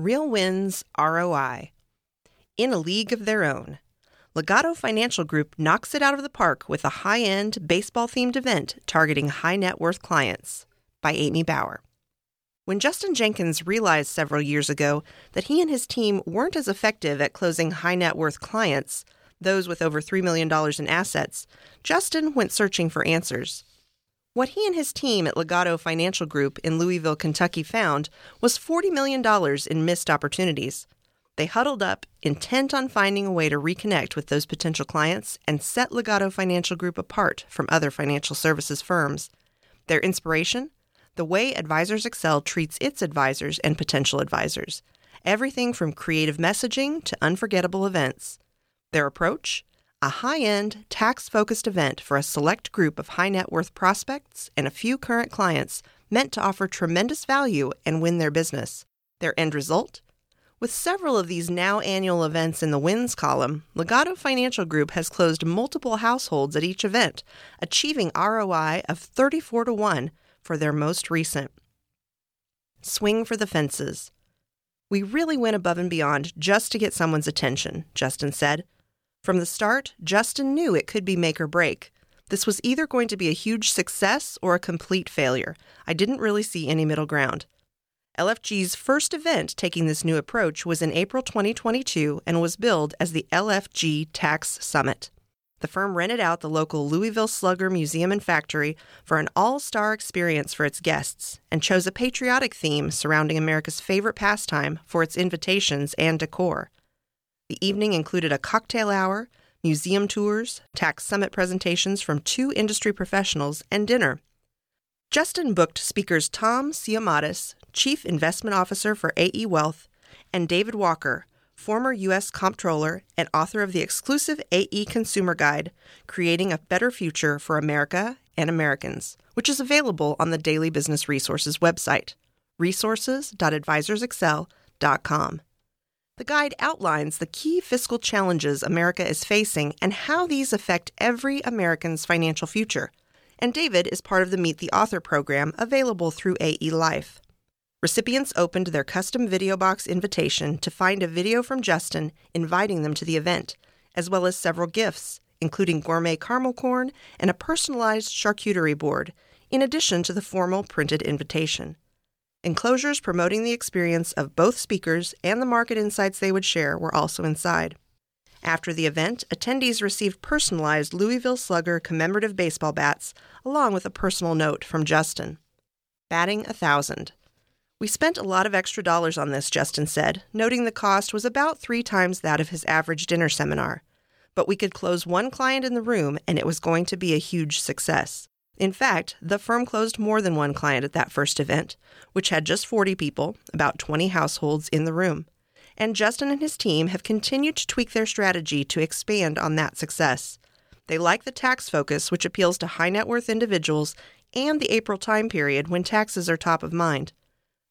Real Wins ROI. In a league of their own, Legato Financial Group knocks it out of the park with a high end baseball themed event targeting high net worth clients by Amy Bauer. When Justin Jenkins realized several years ago that he and his team weren't as effective at closing high net worth clients, those with over $3 million in assets, Justin went searching for answers. What he and his team at Legato Financial Group in Louisville, Kentucky found was $40 million in missed opportunities. They huddled up, intent on finding a way to reconnect with those potential clients and set Legato Financial Group apart from other financial services firms. Their inspiration? the way Advisors Excel treats its advisors and potential advisors. Everything from creative messaging to unforgettable events. Their approach? A high end, tax focused event for a select group of high net worth prospects and a few current clients meant to offer tremendous value and win their business. Their end result? With several of these now annual events in the wins column, Legato Financial Group has closed multiple households at each event, achieving ROI of 34 to 1 for their most recent. Swing for the fences. We really went above and beyond just to get someone's attention, Justin said. From the start, Justin knew it could be make or break. This was either going to be a huge success or a complete failure. I didn't really see any middle ground. LFG's first event taking this new approach was in April 2022 and was billed as the LFG Tax Summit the firm rented out the local Louisville Slugger Museum and Factory for an all star experience for its guests and chose a patriotic theme surrounding America's favorite pastime for its invitations and decor. The evening included a cocktail hour, museum tours, tax summit presentations from two industry professionals, and dinner. Justin booked speakers Tom Siamatis, Chief Investment Officer for AE Wealth, and David Walker, former U.S. Comptroller and author of the exclusive AE Consumer Guide, Creating a Better Future for America and Americans, which is available on the Daily Business Resources website, resources.advisorsexcel.com. The guide outlines the key fiscal challenges America is facing and how these affect every American's financial future. And David is part of the Meet the Author program available through AE Life. Recipients opened their custom video box invitation to find a video from Justin inviting them to the event, as well as several gifts, including gourmet caramel corn and a personalized charcuterie board, in addition to the formal printed invitation. Enclosures promoting the experience of both speakers and the market insights they would share were also inside. After the event, attendees received personalized Louisville Slugger commemorative baseball bats, along with a personal note from Justin. Batting a thousand. We spent a lot of extra dollars on this, Justin said, noting the cost was about three times that of his average dinner seminar. But we could close one client in the room and it was going to be a huge success. In fact, the firm closed more than one client at that first event, which had just 40 people, about 20 households in the room. And Justin and his team have continued to tweak their strategy to expand on that success. They like the tax focus, which appeals to high net worth individuals, and the April time period when taxes are top of mind.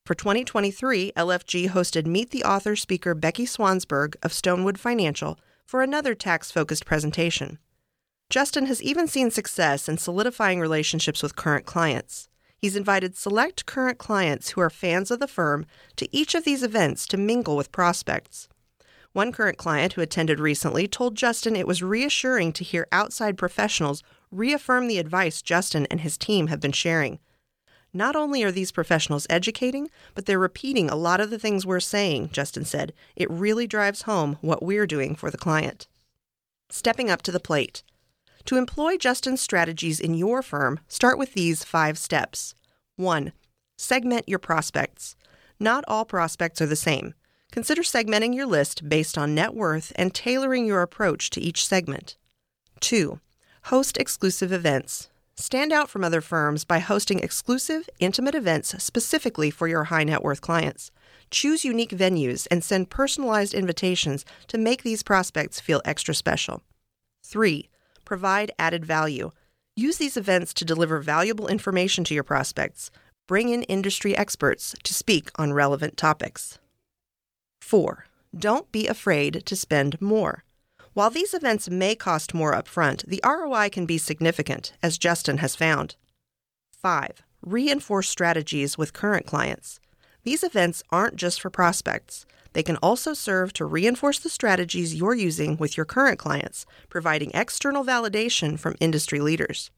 For 2023, LFG hosted Meet the Author speaker Becky Swansburg of Stonewood Financial for another tax focused presentation. Justin has even seen success in solidifying relationships with current clients. He's invited select current clients who are fans of the firm to each of these events to mingle with prospects. One current client who attended recently told Justin it was reassuring to hear outside professionals reaffirm the advice Justin and his team have been sharing. Not only are these professionals educating, but they're repeating a lot of the things we're saying, Justin said. It really drives home what we're doing for the client. Stepping up to the plate. To employ Justin's strategies in your firm, start with these five steps. 1. Segment your prospects. Not all prospects are the same. Consider segmenting your list based on net worth and tailoring your approach to each segment. 2. Host exclusive events. Stand out from other firms by hosting exclusive, intimate events specifically for your high net worth clients. Choose unique venues and send personalized invitations to make these prospects feel extra special. 3. Provide added value. Use these events to deliver valuable information to your prospects. Bring in industry experts to speak on relevant topics. 4. Don't be afraid to spend more. While these events may cost more upfront, the ROI can be significant, as Justin has found. 5. Reinforce strategies with current clients. These events aren't just for prospects. They can also serve to reinforce the strategies you're using with your current clients, providing external validation from industry leaders.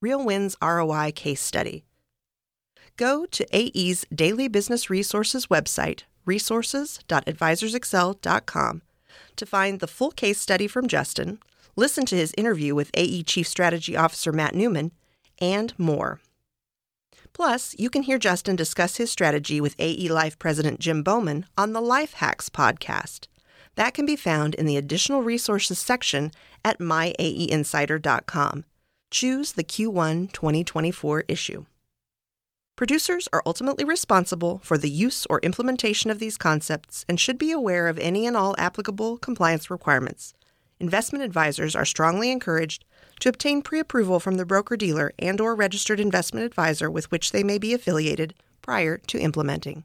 Real Wins ROI Case Study. Go to AE's Daily Business Resources website, resources.advisorsexcel.com, to find the full case study from Justin, listen to his interview with AE Chief Strategy Officer Matt Newman, and more. Plus, you can hear Justin discuss his strategy with AE Life President Jim Bowman on the Life Hacks podcast. That can be found in the additional resources section at myaeinsider.com. Choose the Q1 2024 issue. Producers are ultimately responsible for the use or implementation of these concepts and should be aware of any and all applicable compliance requirements. Investment advisors are strongly encouraged to obtain pre-approval from the broker-dealer and or registered investment advisor with which they may be affiliated prior to implementing.